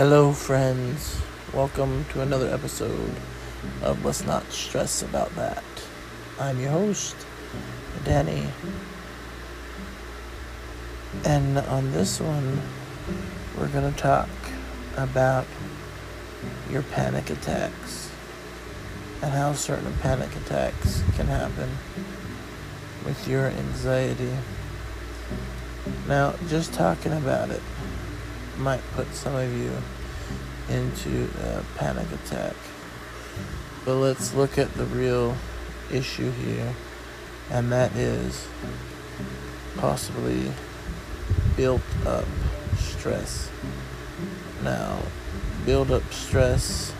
Hello, friends. Welcome to another episode of Let's Not Stress About That. I'm your host, Danny. And on this one, we're going to talk about your panic attacks and how certain panic attacks can happen with your anxiety. Now, just talking about it might put some of you into a panic attack. But let's look at the real issue here, and that is possibly built up stress. Now, build up stress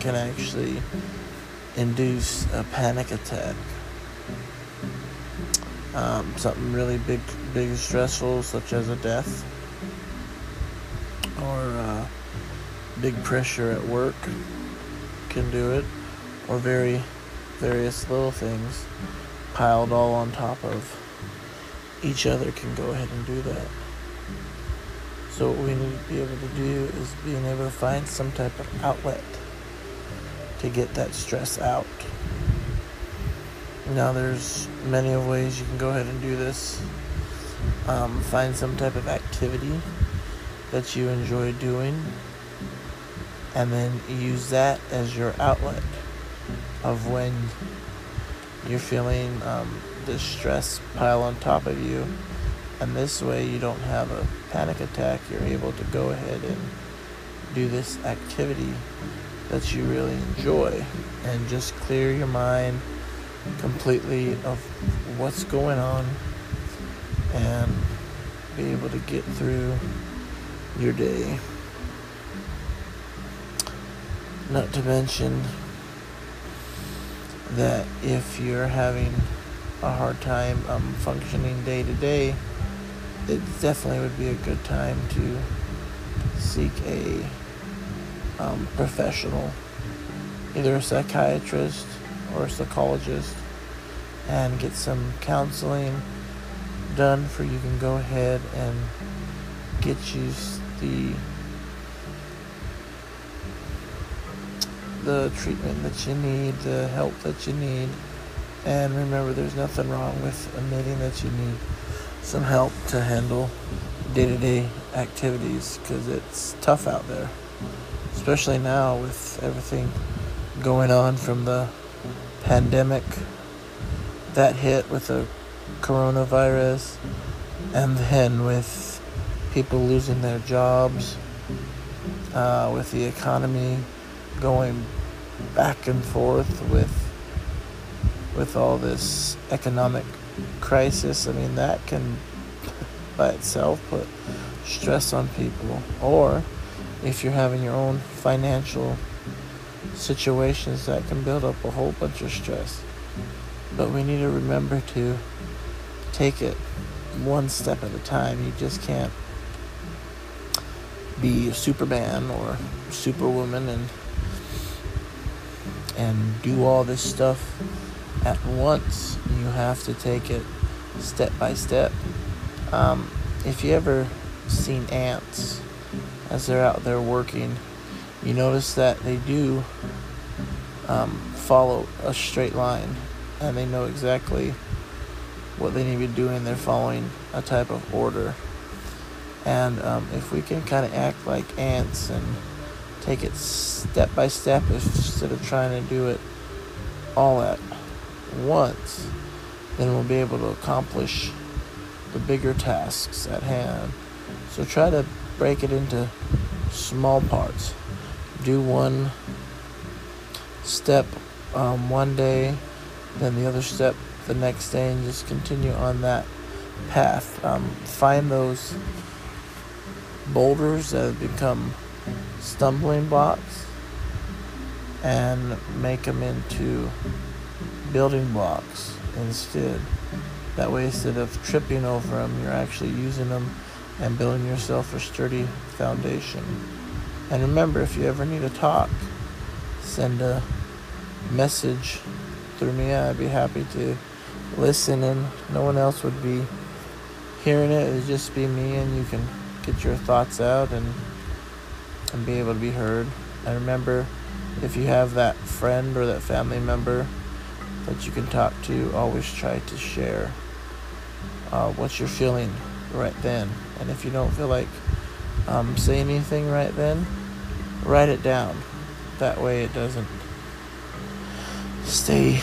can actually induce a panic attack. Um, something really big, big stressful, such as a death or uh, big pressure at work can do it, or very various little things piled all on top of each other can go ahead and do that. So what we need to be able to do is being able to find some type of outlet to get that stress out. Now there's many ways you can go ahead and do this. Um, find some type of activity that you enjoy doing and then use that as your outlet of when you're feeling um, the stress pile on top of you. And this way you don't have a panic attack. You're able to go ahead and do this activity that you really enjoy and just clear your mind completely of what's going on and be able to get through your day. Not to mention that if you're having a hard time um, functioning day to day, it definitely would be a good time to seek a um, professional, either a psychiatrist or a psychologist, and get some counseling done for you can go ahead and get you the the treatment that you need, the help that you need. And remember, there's nothing wrong with admitting that you need some help to handle day to day activities because it's tough out there, especially now with everything going on from the pandemic that hit with the coronavirus and then with people losing their jobs, uh, with the economy going back and forth with with all this economic crisis. I mean, that can by itself put stress on people. Or if you're having your own financial situations, that can build up a whole bunch of stress. But we need to remember to take it one step at a time. You just can't be a Superman or Superwoman and and do all this stuff at once. You have to take it step by step. Um, if you ever seen ants as they're out there working, you notice that they do um, follow a straight line and they know exactly what they need to be doing. They're following a type of order. And um, if we can kind of act like ants and take it step by step instead of trying to do it all at once, then we'll be able to accomplish the bigger tasks at hand. So try to break it into small parts. Do one step um, one day, then the other step the next day, and just continue on that path. Um, find those boulders that have become stumbling blocks and make them into building blocks instead. That way, instead of tripping over them, you're actually using them and building yourself a sturdy foundation. And remember, if you ever need to talk, send a message through me. I'd be happy to listen, and no one else would be hearing it. It'd just be me, and you can get your thoughts out and and be able to be heard. And remember, if you have that friend or that family member that you can talk to, always try to share uh, what you're feeling right then. And if you don't feel like um, saying anything right then, write it down. That way it doesn't stay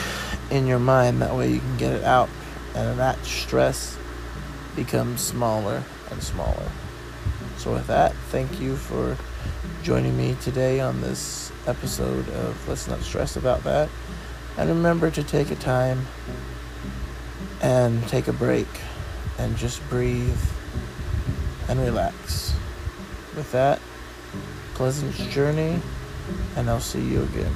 in your mind. That way you can get it out. And that stress becomes smaller and smaller. So, with that, thank you for joining me today on this episode of Let's Not Stress About That. And remember to take a time and take a break and just breathe and relax. With that, pleasant journey, and I'll see you again.